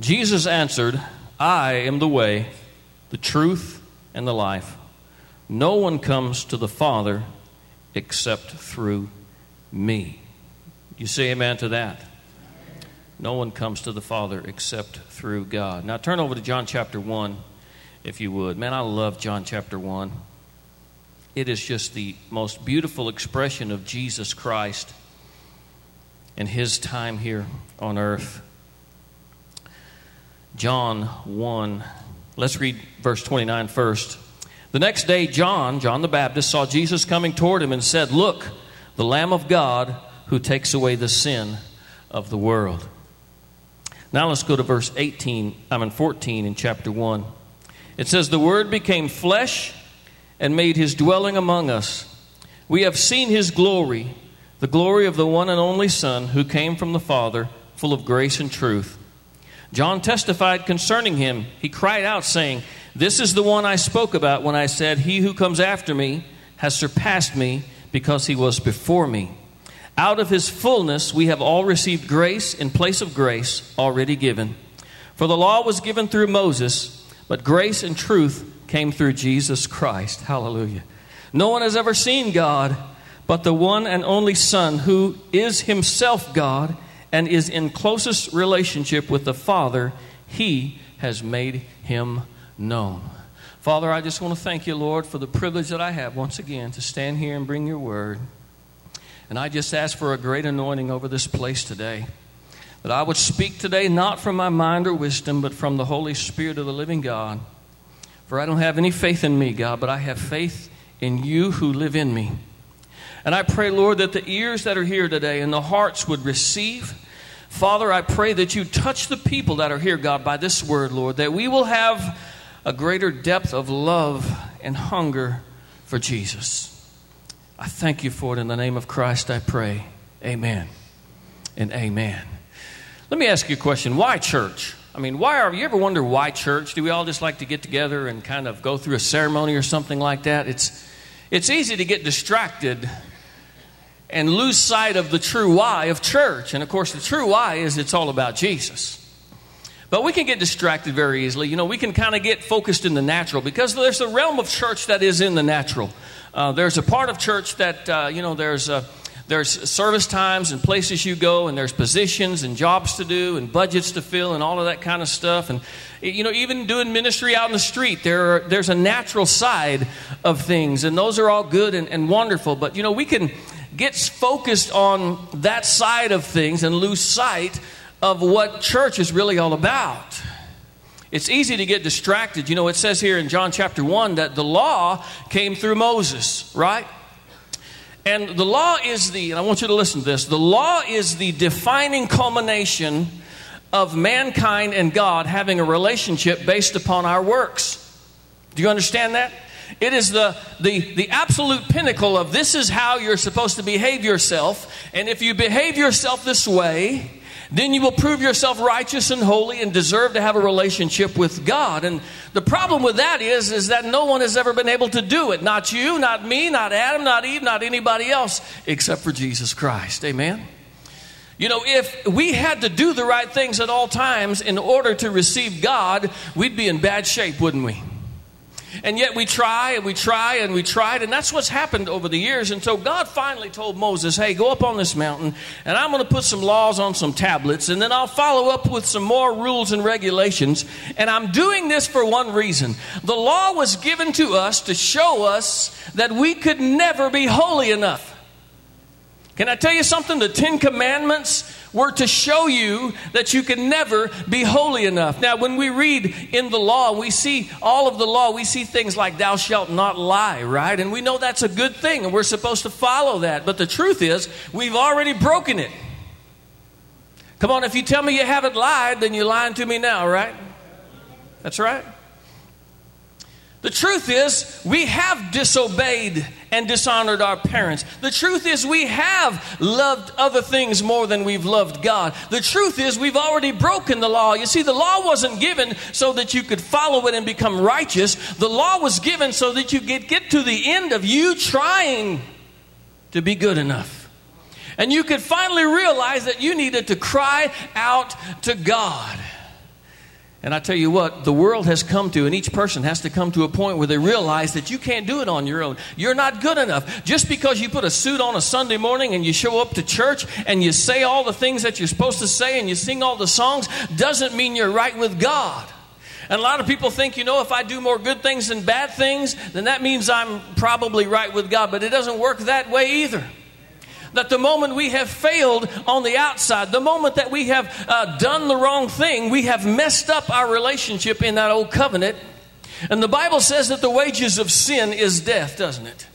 Jesus answered, I am the way, the truth, and the life. No one comes to the Father except through me. You say amen to that? No one comes to the Father except through God. Now turn over to John chapter 1, if you would. Man, I love John chapter 1. It is just the most beautiful expression of Jesus Christ and his time here on earth. John 1. Let's read verse 29 first. The next day, John, John the Baptist, saw Jesus coming toward him and said, Look, the Lamb of God who takes away the sin of the world. Now let's go to verse 18, I mean 14 in chapter 1. It says, The Word became flesh and made his dwelling among us. We have seen his glory, the glory of the one and only Son who came from the Father, full of grace and truth. John testified concerning him. He cried out, saying, This is the one I spoke about when I said, He who comes after me has surpassed me because he was before me. Out of his fullness we have all received grace in place of grace already given. For the law was given through Moses, but grace and truth came through Jesus Christ. Hallelujah. No one has ever seen God but the one and only Son, who is himself God and is in closest relationship with the Father, he has made him known. Father, I just want to thank you, Lord, for the privilege that I have once again to stand here and bring your word. And I just ask for a great anointing over this place today. That I would speak today not from my mind or wisdom, but from the Holy Spirit of the living God. For I don't have any faith in me, God, but I have faith in you who live in me. And I pray, Lord, that the ears that are here today and the hearts would receive. Father, I pray that you touch the people that are here, God, by this word, Lord, that we will have a greater depth of love and hunger for Jesus. I thank you for it in the name of Christ, I pray. Amen and amen. Let me ask you a question. Why church? I mean, why are you ever wonder why church? Do we all just like to get together and kind of go through a ceremony or something like that? It's it's easy to get distracted and lose sight of the true why of church. And of course, the true why is it's all about Jesus. But we can get distracted very easily. You know, we can kind of get focused in the natural because there's a realm of church that is in the natural. Uh, there's a part of church that, uh, you know, there's a there's service times and places you go and there's positions and jobs to do and budgets to fill and all of that kind of stuff and you know even doing ministry out in the street there are, there's a natural side of things and those are all good and, and wonderful but you know we can get focused on that side of things and lose sight of what church is really all about it's easy to get distracted you know it says here in john chapter 1 that the law came through moses right and the law is the, and I want you to listen to this the law is the defining culmination of mankind and God having a relationship based upon our works. Do you understand that? It is the, the, the absolute pinnacle of this is how you're supposed to behave yourself. And if you behave yourself this way, then you will prove yourself righteous and holy and deserve to have a relationship with God. And the problem with that is, is that no one has ever been able to do it. Not you, not me, not Adam, not Eve, not anybody else, except for Jesus Christ. Amen? You know, if we had to do the right things at all times in order to receive God, we'd be in bad shape, wouldn't we? And yet we try and we try and we tried, and that's what's happened over the years. And so God finally told Moses, Hey, go up on this mountain, and I'm going to put some laws on some tablets, and then I'll follow up with some more rules and regulations. And I'm doing this for one reason the law was given to us to show us that we could never be holy enough. Can I tell you something? The Ten Commandments were to show you that you can never be holy enough. Now, when we read in the law, we see all of the law, we see things like, Thou shalt not lie, right? And we know that's a good thing, and we're supposed to follow that. But the truth is, we've already broken it. Come on, if you tell me you haven't lied, then you're lying to me now, right? That's right. The truth is, we have disobeyed and dishonored our parents. The truth is, we have loved other things more than we've loved God. The truth is, we've already broken the law. You see, the law wasn't given so that you could follow it and become righteous. The law was given so that you could get to the end of you trying to be good enough. And you could finally realize that you needed to cry out to God. And I tell you what, the world has come to, and each person has to come to a point where they realize that you can't do it on your own. You're not good enough. Just because you put a suit on a Sunday morning and you show up to church and you say all the things that you're supposed to say and you sing all the songs doesn't mean you're right with God. And a lot of people think, you know, if I do more good things than bad things, then that means I'm probably right with God. But it doesn't work that way either that the moment we have failed on the outside, the moment that we have uh, done the wrong thing, we have messed up our relationship in that old covenant. And the Bible says that the wages of sin is death, doesn't it?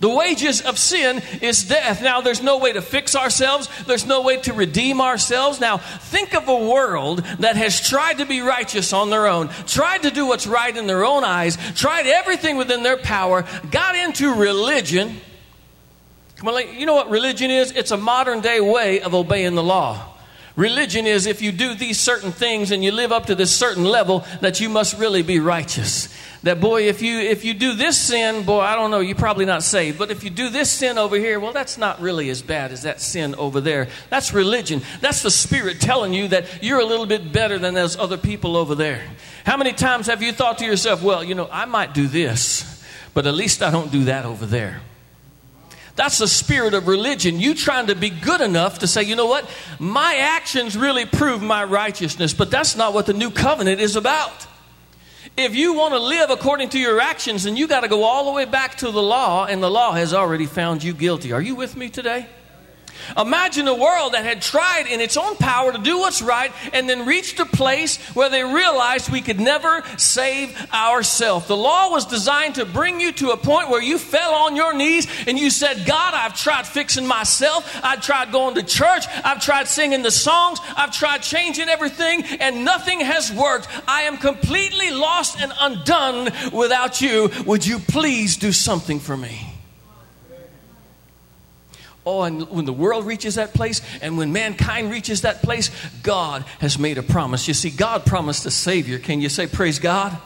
The wages of sin is death. Now, there's no way to fix ourselves, there's no way to redeem ourselves. Now, think of a world that has tried to be righteous on their own, tried to do what's right in their own eyes, tried everything within their power, got into religion Come on, you know what religion is? It's a modern day way of obeying the law. Religion is if you do these certain things and you live up to this certain level, that you must really be righteous. That boy, if you if you do this sin, boy, I don't know, you're probably not saved. But if you do this sin over here, well, that's not really as bad as that sin over there. That's religion. That's the spirit telling you that you're a little bit better than those other people over there. How many times have you thought to yourself, well, you know, I might do this, but at least I don't do that over there? That's the spirit of religion. You trying to be good enough to say, you know what? My actions really prove my righteousness, but that's not what the new covenant is about. If you want to live according to your actions, then you got to go all the way back to the law, and the law has already found you guilty. Are you with me today? Imagine a world that had tried in its own power to do what's right and then reached a place where they realized we could never save ourselves. The law was designed to bring you to a point where you fell on your knees and you said, God, I've tried fixing myself. I've tried going to church. I've tried singing the songs. I've tried changing everything and nothing has worked. I am completely lost and undone without you. Would you please do something for me? Oh, and when the world reaches that place and when mankind reaches that place, God has made a promise. You see, God promised a Savior. Can you say, Praise God?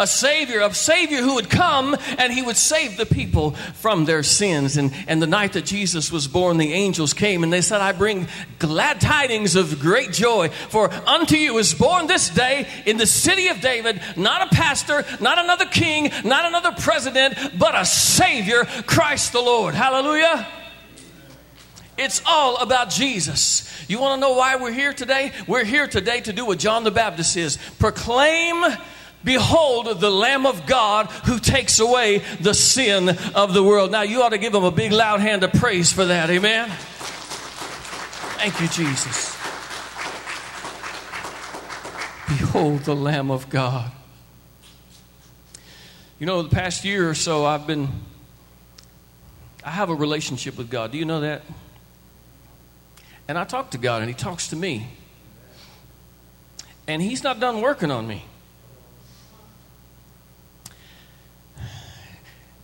a Savior, a Savior who would come and He would save the people from their sins. And, and the night that Jesus was born, the angels came and they said, I bring glad tidings of great joy. For unto you is born this day in the city of David, not a pastor, not another king, not another president, but a Savior, Christ the Lord. Hallelujah. It's all about Jesus. You want to know why we're here today? We're here today to do what John the Baptist is proclaim. Behold, the Lamb of God who takes away the sin of the world. Now, you ought to give him a big, loud hand of praise for that. Amen. Thank you, Jesus. Behold, the Lamb of God. You know, the past year or so, I've been, I have a relationship with God. Do you know that? And I talk to God, and He talks to me. And He's not done working on me.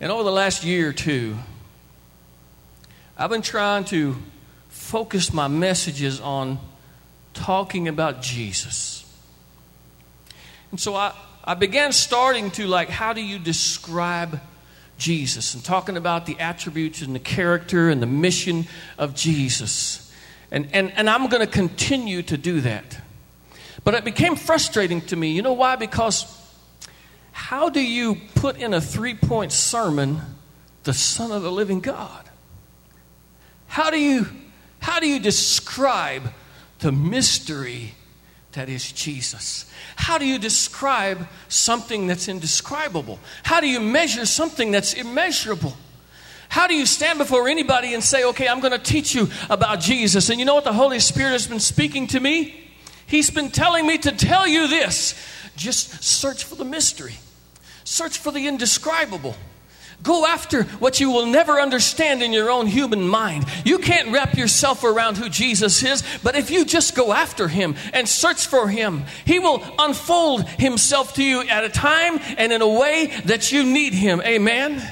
And over the last year or two, I've been trying to focus my messages on talking about Jesus. And so I, I began starting to, like, how do you describe Jesus? And talking about the attributes and the character and the mission of Jesus. And, and, and I'm going to continue to do that. But it became frustrating to me. You know why? Because how do you put in a three point sermon the Son of the living God? How do you, how do you describe the mystery that is Jesus? How do you describe something that's indescribable? How do you measure something that's immeasurable? How do you stand before anybody and say, okay, I'm going to teach you about Jesus? And you know what the Holy Spirit has been speaking to me? He's been telling me to tell you this. Just search for the mystery, search for the indescribable. Go after what you will never understand in your own human mind. You can't wrap yourself around who Jesus is, but if you just go after him and search for him, he will unfold himself to you at a time and in a way that you need him. Amen.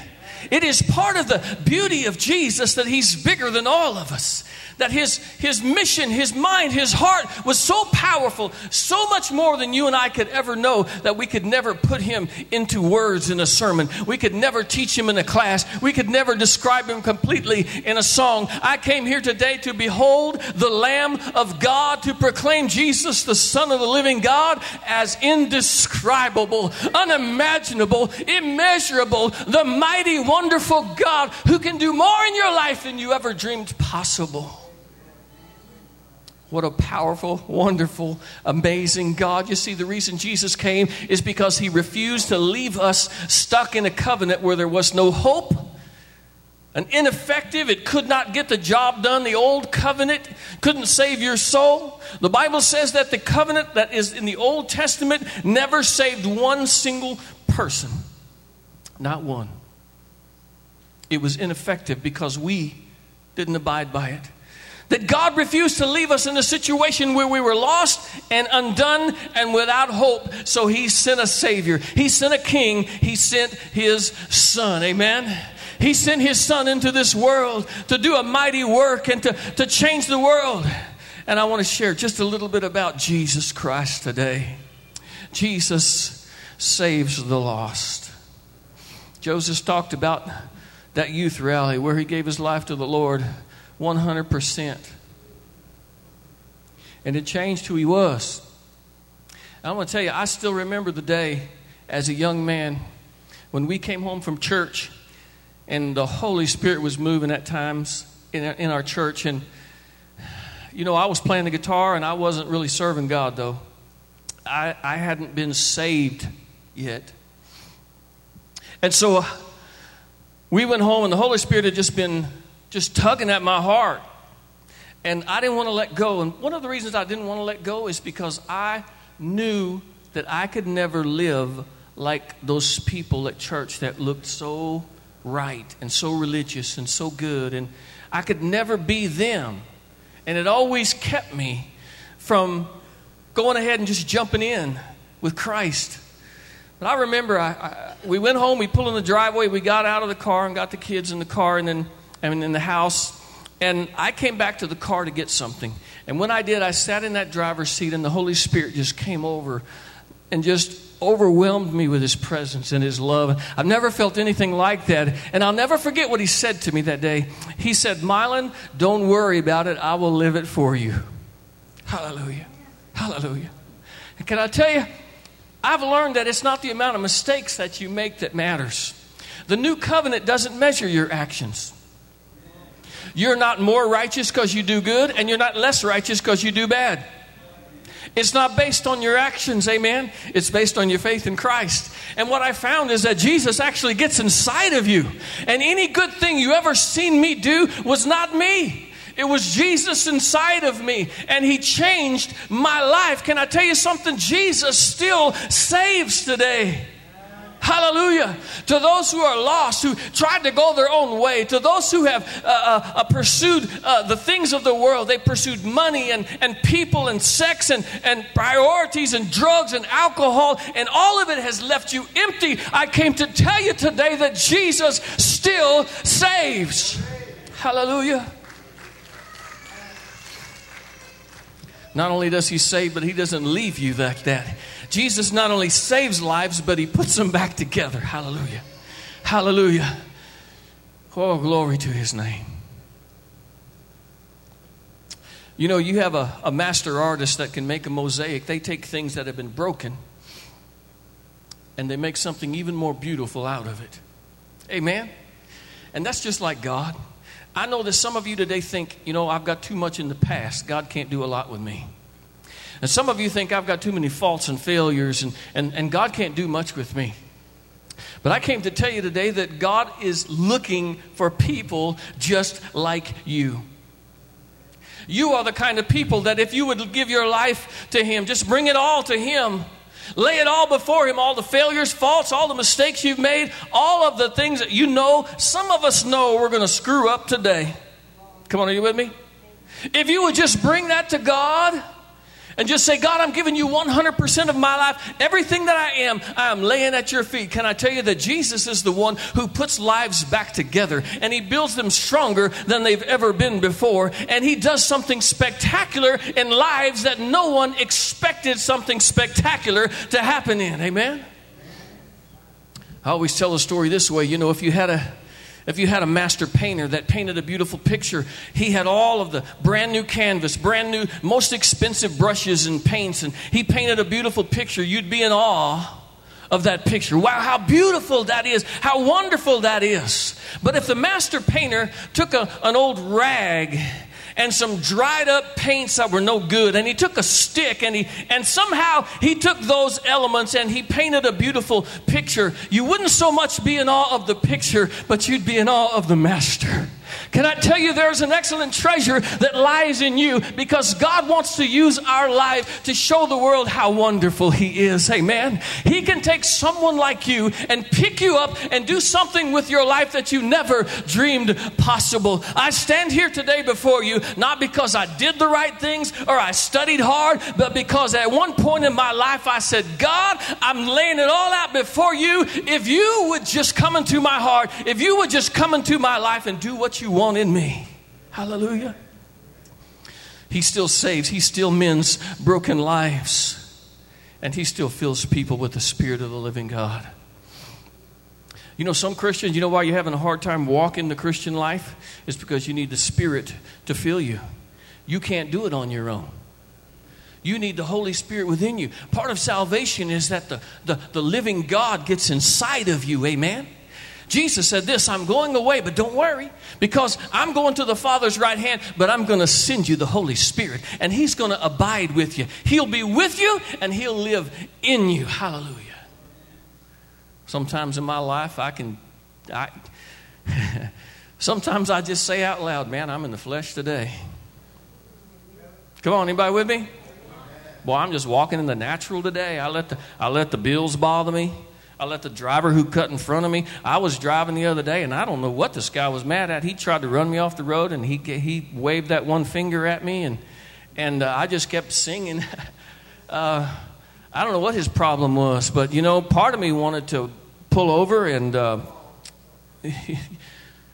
It is part of the beauty of Jesus that He's bigger than all of us that his, his mission, his mind, his heart was so powerful, so much more than you and I could ever know, that we could never put him into words in a sermon. We could never teach him in a class. We could never describe him completely in a song. I came here today to behold the Lamb of God, to proclaim Jesus, the Son of the living God, as indescribable, unimaginable, immeasurable, the mighty, wonderful God who can do more in your life than you ever dreamed possible. What a powerful, wonderful, amazing God. You see, the reason Jesus came is because he refused to leave us stuck in a covenant where there was no hope, an ineffective, it could not get the job done. The old covenant couldn't save your soul. The Bible says that the covenant that is in the Old Testament never saved one single person. Not one. It was ineffective because we didn't abide by it. That God refused to leave us in a situation where we were lost and undone and without hope. So He sent a Savior. He sent a King. He sent His Son. Amen. He sent His Son into this world to do a mighty work and to, to change the world. And I want to share just a little bit about Jesus Christ today. Jesus saves the lost. Joseph talked about that youth rally where he gave his life to the Lord 100%. And it changed who he was. I want to tell you, I still remember the day as a young man when we came home from church and the Holy Spirit was moving at times in our, in our church. And, you know, I was playing the guitar and I wasn't really serving God, though. I, I hadn't been saved yet. And so we went home and the Holy Spirit had just been just tugging at my heart. And I didn't want to let go. And one of the reasons I didn't want to let go is because I knew that I could never live like those people at church that looked so right and so religious and so good. And I could never be them. And it always kept me from going ahead and just jumping in with Christ. But I remember I, I, we went home, we pulled in the driveway, we got out of the car and got the kids in the car, and then mean, in the house. And I came back to the car to get something. And when I did, I sat in that driver's seat, and the Holy Spirit just came over and just overwhelmed me with His presence and His love. I've never felt anything like that. And I'll never forget what He said to me that day. He said, Mylon, don't worry about it. I will live it for you. Hallelujah. Hallelujah. And can I tell you, I've learned that it's not the amount of mistakes that you make that matters. The new covenant doesn't measure your actions. You're not more righteous because you do good, and you're not less righteous because you do bad. It's not based on your actions, amen. It's based on your faith in Christ. And what I found is that Jesus actually gets inside of you. And any good thing you ever seen me do was not me. It was Jesus inside of me, and He changed my life. Can I tell you something? Jesus still saves today. Hallelujah. To those who are lost, who tried to go their own way, to those who have uh, uh, uh, pursued uh, the things of the world, they pursued money and, and people and sex and, and priorities and drugs and alcohol, and all of it has left you empty. I came to tell you today that Jesus still saves. Hallelujah. Not only does he save, but he doesn't leave you like that. Jesus not only saves lives, but he puts them back together. Hallelujah. Hallelujah. Oh, glory to his name. You know, you have a, a master artist that can make a mosaic. They take things that have been broken and they make something even more beautiful out of it. Amen? And that's just like God. I know that some of you today think, you know, I've got too much in the past. God can't do a lot with me. And some of you think I've got too many faults and failures, and, and, and God can't do much with me. But I came to tell you today that God is looking for people just like you. You are the kind of people that if you would give your life to Him, just bring it all to Him, lay it all before Him all the failures, faults, all the mistakes you've made, all of the things that you know. Some of us know we're going to screw up today. Come on, are you with me? If you would just bring that to God, and just say, God, I'm giving you 100% of my life. Everything that I am, I am laying at your feet. Can I tell you that Jesus is the one who puts lives back together and he builds them stronger than they've ever been before. And he does something spectacular in lives that no one expected something spectacular to happen in. Amen? I always tell a story this way you know, if you had a if you had a master painter that painted a beautiful picture, he had all of the brand new canvas, brand new, most expensive brushes and paints, and he painted a beautiful picture. You'd be in awe of that picture. Wow, how beautiful that is, how wonderful that is. But if the master painter took a, an old rag and some dried up paints that were no good. And he took a stick and he and somehow he took those elements and he painted a beautiful picture. You wouldn't so much be in awe of the picture, but you'd be in awe of the master. Can I tell you there's an excellent treasure that lies in you because God wants to use our life to show the world how wonderful He is. Amen. He can take someone like you and pick you up and do something with your life that you never dreamed possible. I stand here today before you not because I did the right things or I studied hard, but because at one point in my life I said, God, I'm laying it all out before you. If you would just come into my heart, if you would just come into my life and do what you want in me. Hallelujah. He still saves, He still mends broken lives, and He still fills people with the Spirit of the living God. You know, some Christians, you know why you're having a hard time walking the Christian life? It's because you need the Spirit to fill you. You can't do it on your own. You need the Holy Spirit within you. Part of salvation is that the, the, the living God gets inside of you. Amen? Jesus said this I'm going away, but don't worry, because I'm going to the Father's right hand, but I'm going to send you the Holy Spirit, and He's going to abide with you. He'll be with you, and He'll live in you. Hallelujah. Sometimes in my life, I can, I, sometimes I just say out loud, man, I'm in the flesh today. Come on, anybody with me? Boy, I'm just walking in the natural today. I let the, I let the bills bother me. I let the driver who cut in front of me. I was driving the other day, and I don't know what this guy was mad at. He tried to run me off the road, and he he waved that one finger at me, and and uh, I just kept singing. uh, I don't know what his problem was, but you know, part of me wanted to pull over and uh,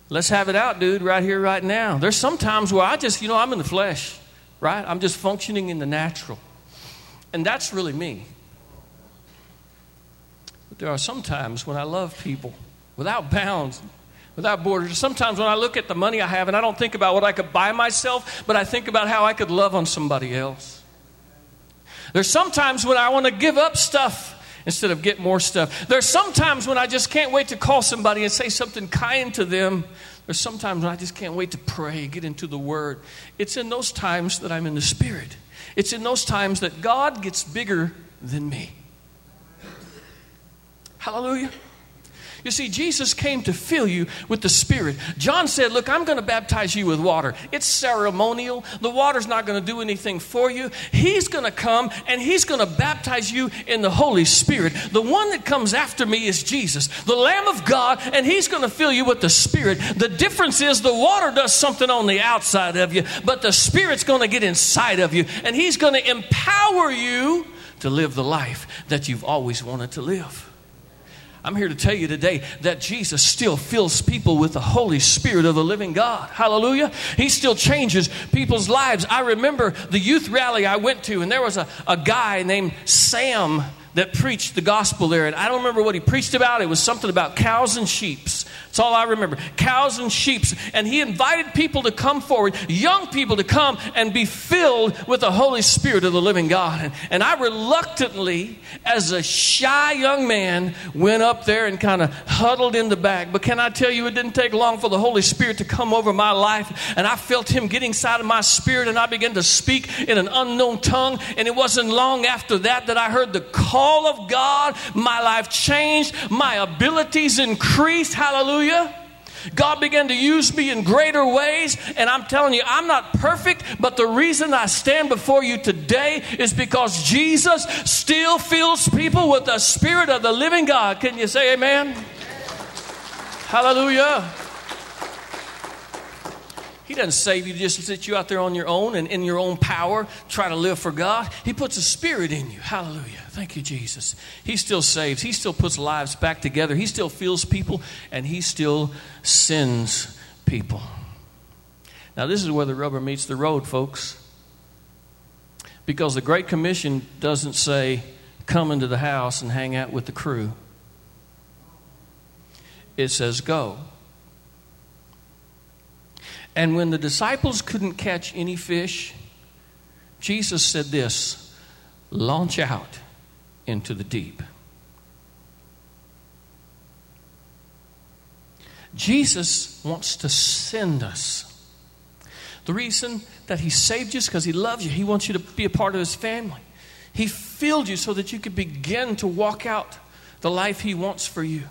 let's have it out, dude, right here, right now. There's some times where I just, you know, I'm in the flesh, right? I'm just functioning in the natural, and that's really me. But there are some times when I love people without bounds, without borders. Sometimes when I look at the money I have and I don't think about what I could buy myself, but I think about how I could love on somebody else. There's sometimes when I want to give up stuff instead of get more stuff. There's sometimes when I just can't wait to call somebody and say something kind to them. There's sometimes when I just can't wait to pray, get into the Word. It's in those times that I'm in the Spirit. It's in those times that God gets bigger than me. Hallelujah. You see, Jesus came to fill you with the Spirit. John said, Look, I'm going to baptize you with water. It's ceremonial. The water's not going to do anything for you. He's going to come and He's going to baptize you in the Holy Spirit. The one that comes after me is Jesus, the Lamb of God, and He's going to fill you with the Spirit. The difference is the water does something on the outside of you, but the Spirit's going to get inside of you, and He's going to empower you to live the life that you've always wanted to live. I'm here to tell you today that Jesus still fills people with the Holy Spirit of the living God. Hallelujah. He still changes people's lives. I remember the youth rally I went to, and there was a, a guy named Sam that preached the gospel there. And I don't remember what he preached about. It was something about cows and sheeps. That's all I remember. Cows and sheep. And he invited people to come forward, young people to come and be filled with the Holy Spirit of the living God. And, and I reluctantly, as a shy young man, went up there and kind of huddled in the back. But can I tell you, it didn't take long for the Holy Spirit to come over my life. And I felt him getting inside of my spirit. And I began to speak in an unknown tongue. And it wasn't long after that that I heard the call of God. My life changed. My abilities increased. Hallelujah. Hallelujah. God began to use me in greater ways. And I'm telling you, I'm not perfect, but the reason I stand before you today is because Jesus still fills people with the Spirit of the living God. Can you say amen? Hallelujah. He doesn't save you just sit you out there on your own and in your own power, try to live for God. He puts a spirit in you. Hallelujah. Thank you, Jesus. He still saves, He still puts lives back together, He still feels people, and He still sends people. Now, this is where the rubber meets the road, folks. Because the Great Commission doesn't say, come into the house and hang out with the crew. It says, go. And when the disciples couldn't catch any fish, Jesus said this launch out into the deep. Jesus wants to send us. The reason that He saved you is because He loves you. He wants you to be a part of His family. He filled you so that you could begin to walk out the life He wants for you.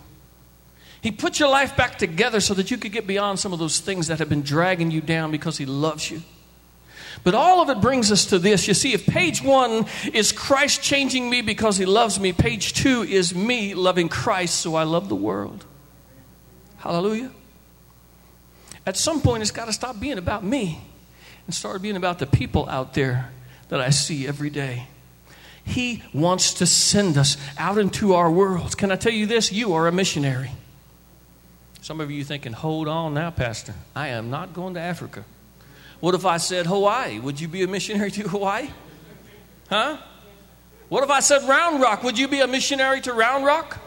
He put your life back together so that you could get beyond some of those things that have been dragging you down because He loves you. But all of it brings us to this. You see, if page one is Christ changing me because He loves me, page two is me loving Christ so I love the world. Hallelujah. At some point, it's got to stop being about me and start being about the people out there that I see every day. He wants to send us out into our world. Can I tell you this? You are a missionary. Some of you thinking, hold on now, Pastor. I am not going to Africa. What if I said Hawaii? Would you be a missionary to Hawaii? Huh? What if I said Round Rock? Would you be a missionary to Round Rock?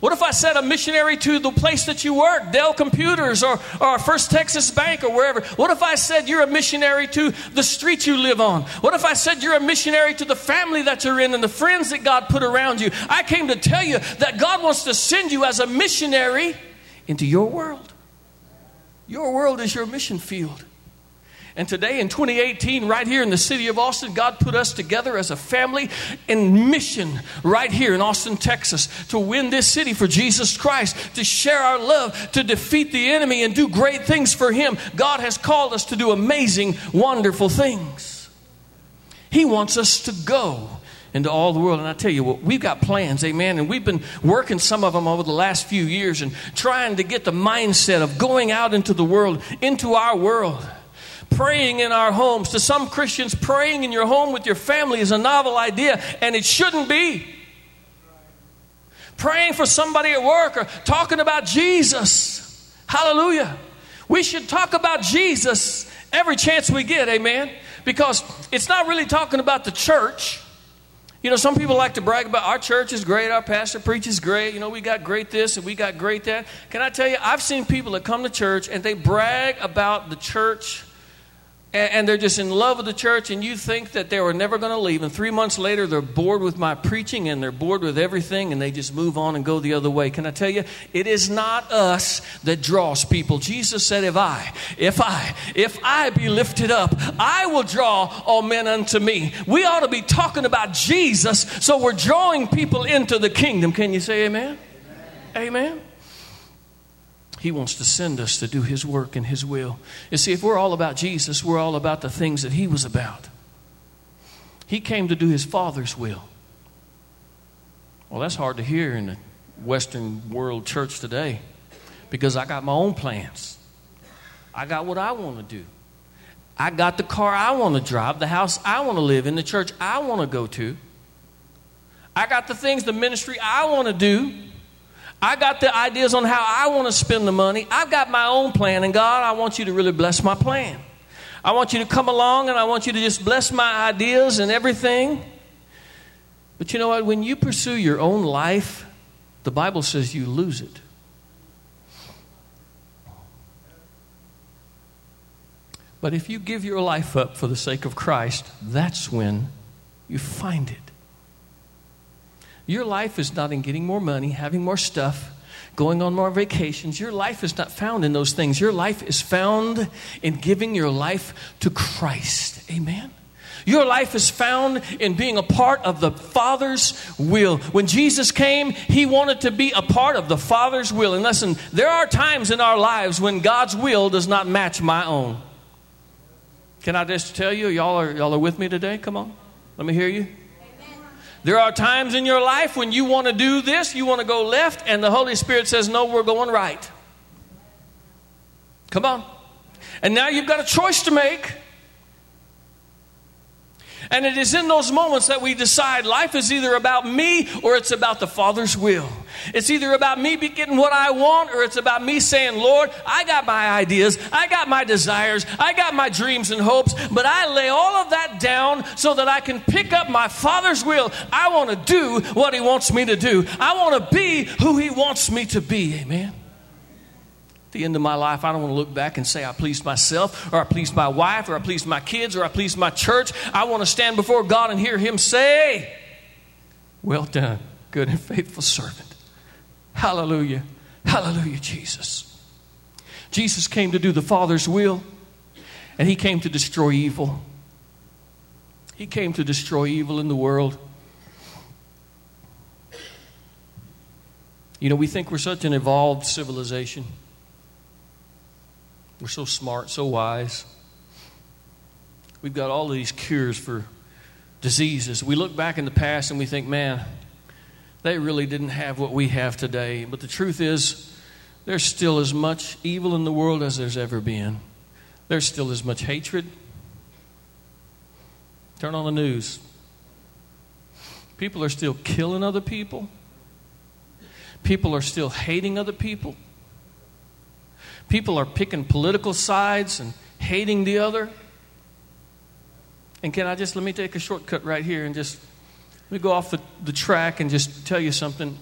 What if I said a missionary to the place that you work, Dell Computers or, or First Texas Bank or wherever? What if I said you're a missionary to the street you live on? What if I said you're a missionary to the family that you're in and the friends that God put around you? I came to tell you that God wants to send you as a missionary into your world. Your world is your mission field. And today in 2018, right here in the city of Austin, God put us together as a family in mission right here in Austin, Texas, to win this city for Jesus Christ, to share our love, to defeat the enemy, and do great things for Him. God has called us to do amazing, wonderful things. He wants us to go into all the world. And I tell you what, we've got plans, amen. And we've been working some of them over the last few years and trying to get the mindset of going out into the world, into our world. Praying in our homes. To some Christians, praying in your home with your family is a novel idea, and it shouldn't be. Praying for somebody at work or talking about Jesus. Hallelujah. We should talk about Jesus every chance we get, amen. Because it's not really talking about the church. You know, some people like to brag about our church is great, our pastor preaches great, you know, we got great this and we got great that. Can I tell you, I've seen people that come to church and they brag about the church and, they're just in love with the church, and you think that they were never going to leave. And three months later, they're bored with my preaching and they're bored with everything, and they just move on and go the other way. Can I tell you, it is not us that draws people. Jesus said, If I, if I, if I be lifted up, I will draw all men unto me. We ought to be talking about Jesus, so we're drawing people into the kingdom. Can you say amen? Amen. amen. He wants to send us to do His work and His will. You see, if we're all about Jesus, we're all about the things that He was about. He came to do His Father's will. Well, that's hard to hear in the Western world church today because I got my own plans. I got what I want to do. I got the car I want to drive, the house I want to live in, the church I want to go to. I got the things, the ministry I want to do. I got the ideas on how I want to spend the money. I've got my own plan, and God, I want you to really bless my plan. I want you to come along and I want you to just bless my ideas and everything. But you know what? When you pursue your own life, the Bible says you lose it. But if you give your life up for the sake of Christ, that's when you find it. Your life is not in getting more money, having more stuff, going on more vacations. Your life is not found in those things. Your life is found in giving your life to Christ. Amen. Your life is found in being a part of the Father's will. When Jesus came, He wanted to be a part of the Father's will. And listen, there are times in our lives when God's will does not match my own. Can I just tell you, y'all are, y'all are with me today? Come on. Let me hear you. There are times in your life when you want to do this, you want to go left, and the Holy Spirit says, No, we're going right. Come on. And now you've got a choice to make. And it is in those moments that we decide life is either about me or it's about the Father's will. It's either about me getting what I want or it's about me saying, Lord, I got my ideas, I got my desires, I got my dreams and hopes, but I lay all of that down so that I can pick up my Father's will. I want to do what He wants me to do, I want to be who He wants me to be. Amen the end of my life, I don't want to look back and say I pleased myself, or I pleased my wife, or I pleased my kids, or I pleased my church. I want to stand before God and hear Him say, Well done, good and faithful servant. Hallelujah. Hallelujah, Jesus. Jesus came to do the Father's will, and He came to destroy evil. He came to destroy evil in the world. You know, we think we're such an evolved civilization. We're so smart, so wise. We've got all of these cures for diseases. We look back in the past and we think, man, they really didn't have what we have today. But the truth is, there's still as much evil in the world as there's ever been. There's still as much hatred. Turn on the news. People are still killing other people. People are still hating other people. People are picking political sides and hating the other. And can I just, let me take a shortcut right here and just, let me go off the, the track and just tell you something.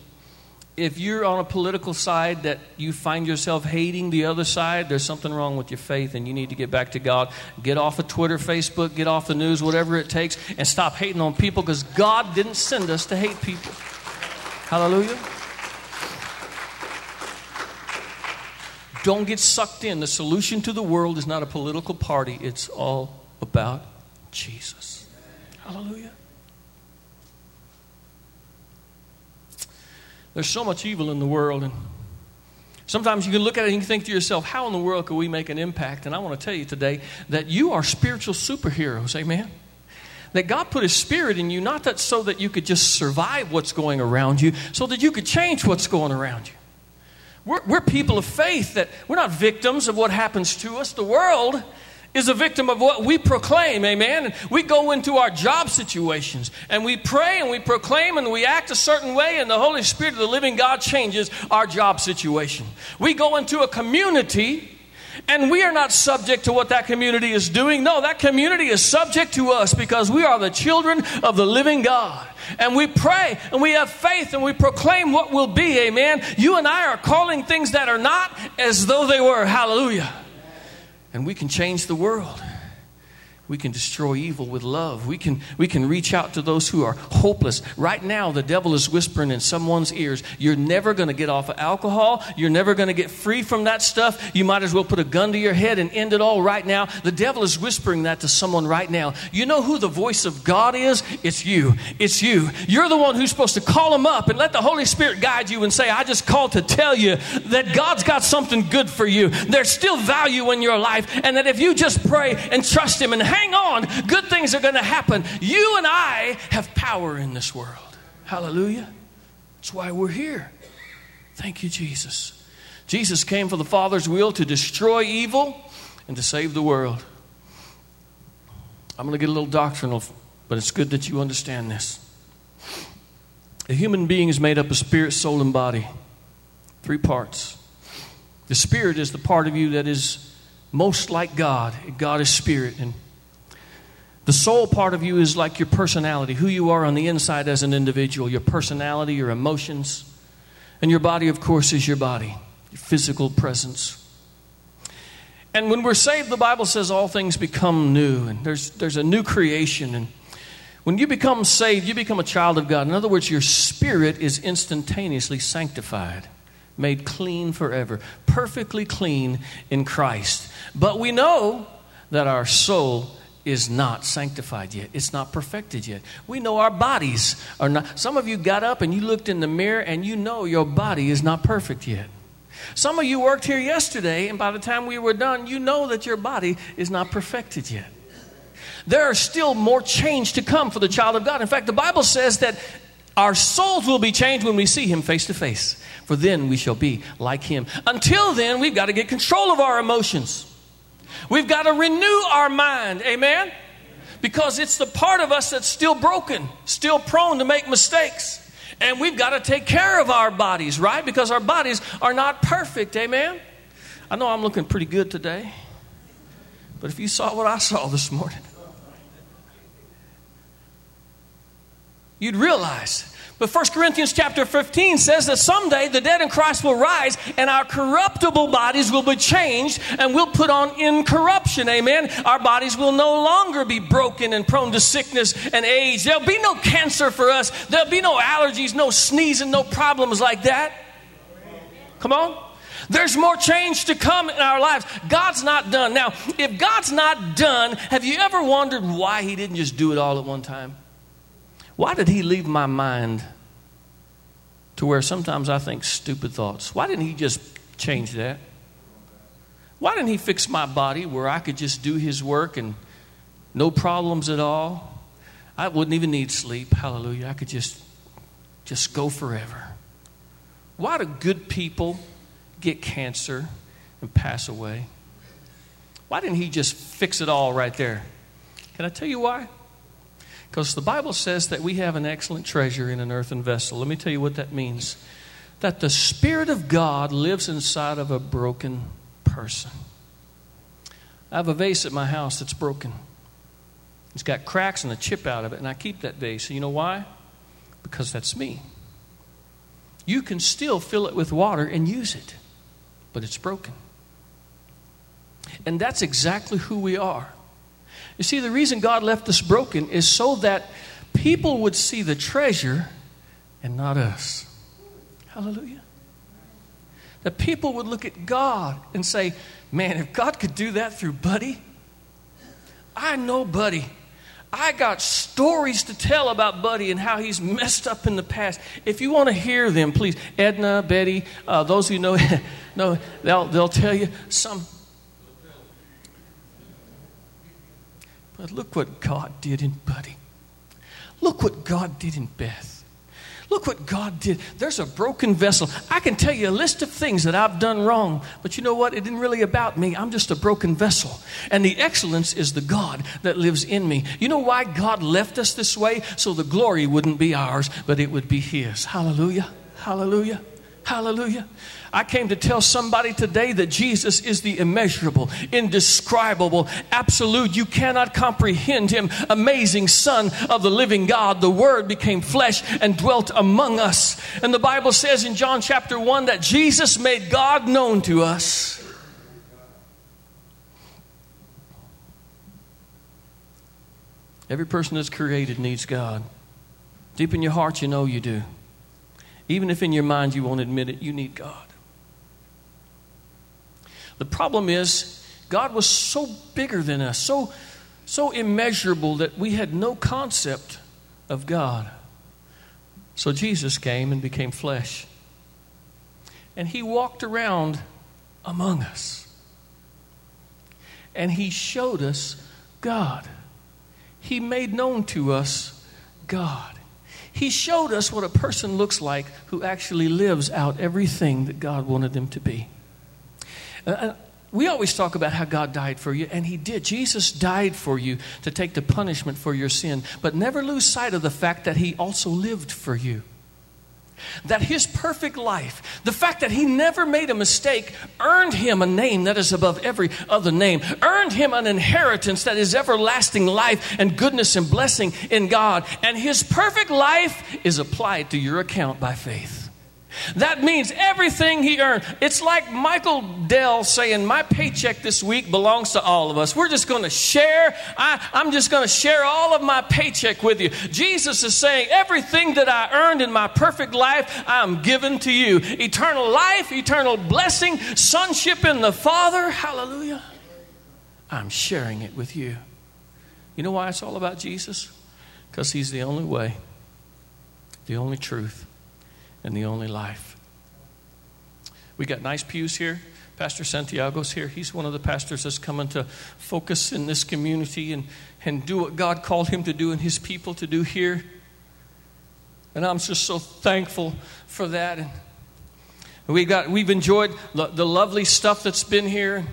If you're on a political side that you find yourself hating the other side, there's something wrong with your faith and you need to get back to God. Get off of Twitter, Facebook, get off the news, whatever it takes, and stop hating on people because God didn't send us to hate people. Hallelujah. Don't get sucked in. The solution to the world is not a political party, it's all about Jesus. Hallelujah. There's so much evil in the world, and sometimes you can look at it and you think to yourself, how in the world can we make an impact? And I want to tell you today that you are spiritual superheroes. Amen that God put His Spirit in you, not that so that you could just survive what's going around you, so that you could change what's going around you. We're, we're people of faith that we're not victims of what happens to us. The world is a victim of what we proclaim, amen? And we go into our job situations and we pray and we proclaim and we act a certain way, and the Holy Spirit of the living God changes our job situation. We go into a community and we are not subject to what that community is doing. No, that community is subject to us because we are the children of the living God and we pray and we have faith and we proclaim what will be. Amen. You and I are calling things that are not as though they were. Hallelujah. And we can change the world. We can destroy evil with love. We can, we can reach out to those who are hopeless. Right now, the devil is whispering in someone's ears, You're never going to get off of alcohol. You're never going to get free from that stuff. You might as well put a gun to your head and end it all right now. The devil is whispering that to someone right now. You know who the voice of God is? It's you. It's you. You're the one who's supposed to call him up and let the Holy Spirit guide you and say, I just called to tell you that God's got something good for you. There's still value in your life, and that if you just pray and trust Him and hang on, good things are going to happen. You and I have power in this world. Hallelujah. That's why we're here. Thank you, Jesus. Jesus came for the Father's will to destroy evil and to save the world. I'm going to get a little doctrinal, but it's good that you understand this. A human being is made up of spirit, soul, and body. Three parts. The spirit is the part of you that is most like God. God is spirit. And the soul part of you is like your personality, who you are on the inside as an individual, your personality, your emotions. And your body, of course, is your body, your physical presence. And when we're saved, the Bible says all things become new, and there's, there's a new creation. And when you become saved, you become a child of God. In other words, your spirit is instantaneously sanctified, made clean forever, perfectly clean in Christ. But we know that our soul is not sanctified yet. It's not perfected yet. We know our bodies are not. Some of you got up and you looked in the mirror and you know your body is not perfect yet. Some of you worked here yesterday, and by the time we were done, you know that your body is not perfected yet. There are still more change to come for the child of God. In fact, the Bible says that our souls will be changed when we see Him face to face, for then we shall be like Him. Until then, we've got to get control of our emotions. We've got to renew our mind. Amen? Because it's the part of us that's still broken, still prone to make mistakes. And we've got to take care of our bodies, right? Because our bodies are not perfect. Amen? I know I'm looking pretty good today. But if you saw what I saw this morning, you'd realize but 1 Corinthians chapter 15 says that someday the dead in Christ will rise and our corruptible bodies will be changed and we'll put on incorruption. Amen. Our bodies will no longer be broken and prone to sickness and age. There'll be no cancer for us. There'll be no allergies, no sneezing, no problems like that. Come on. There's more change to come in our lives. God's not done. Now, if God's not done, have you ever wondered why He didn't just do it all at one time? Why did he leave my mind to where sometimes I think stupid thoughts? Why didn't he just change that? Why didn't he fix my body where I could just do his work and no problems at all? I wouldn't even need sleep. Hallelujah. I could just just go forever. Why do good people get cancer and pass away? Why didn't he just fix it all right there? Can I tell you why? Because the Bible says that we have an excellent treasure in an earthen vessel. Let me tell you what that means that the Spirit of God lives inside of a broken person. I have a vase at my house that's broken. It's got cracks and a chip out of it, and I keep that vase. You know why? Because that's me. You can still fill it with water and use it, but it's broken. And that's exactly who we are. You see, the reason God left us broken is so that people would see the treasure and not us. Hallelujah. That people would look at God and say, Man, if God could do that through Buddy, I know Buddy. I got stories to tell about Buddy and how he's messed up in the past. If you want to hear them, please, Edna, Betty, uh, those who know, know they'll, they'll tell you some But look what God did in Buddy. Look what God did in Beth. Look what God did. There's a broken vessel. I can tell you a list of things that I've done wrong, but you know what? It isn't really about me. I'm just a broken vessel. And the excellence is the God that lives in me. You know why God left us this way? So the glory wouldn't be ours, but it would be His. Hallelujah. Hallelujah. Hallelujah. I came to tell somebody today that Jesus is the immeasurable, indescribable, absolute. You cannot comprehend him. Amazing Son of the living God. The Word became flesh and dwelt among us. And the Bible says in John chapter 1 that Jesus made God known to us. Every person that's created needs God. Deep in your heart, you know you do. Even if in your mind you won't admit it, you need God. The problem is, God was so bigger than us, so, so immeasurable that we had no concept of God. So Jesus came and became flesh. And he walked around among us. And he showed us God. He made known to us God. He showed us what a person looks like who actually lives out everything that God wanted them to be. Uh, uh, we always talk about how God died for you, and He did. Jesus died for you to take the punishment for your sin, but never lose sight of the fact that He also lived for you. That his perfect life, the fact that he never made a mistake, earned him a name that is above every other name, earned him an inheritance that is everlasting life and goodness and blessing in God. And his perfect life is applied to your account by faith. That means everything he earned. It's like Michael Dell saying, My paycheck this week belongs to all of us. We're just going to share. I, I'm just going to share all of my paycheck with you. Jesus is saying, Everything that I earned in my perfect life, I'm given to you. Eternal life, eternal blessing, sonship in the Father. Hallelujah. I'm sharing it with you. You know why it's all about Jesus? Because he's the only way, the only truth and the only life. We got nice pews here. Pastor Santiago's here. He's one of the pastors that's coming to focus in this community and, and do what God called him to do and his people to do here. And I'm just so thankful for that. And we got, we've enjoyed the lovely stuff that's been here.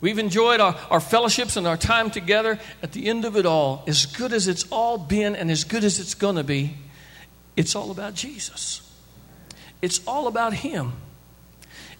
We've enjoyed our, our fellowships and our time together. At the end of it all, as good as it's all been and as good as it's going to be, it's all about Jesus. It's all about Him.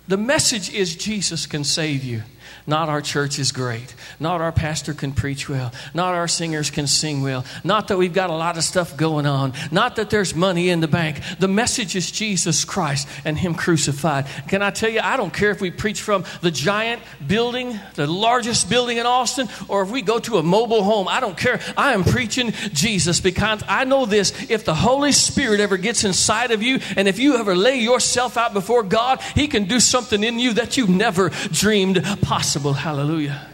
The message is Jesus can save you. Not our church is great. Not our pastor can preach well. Not our singers can sing well. Not that we've got a lot of stuff going on. Not that there's money in the bank. The message is Jesus Christ and Him crucified. Can I tell you, I don't care if we preach from the giant building, the largest building in Austin, or if we go to a mobile home. I don't care. I am preaching Jesus because I know this. If the Holy Spirit ever gets inside of you, and if you ever lay yourself out before God, He can do something in you that you've never dreamed possible possible. Hallelujah.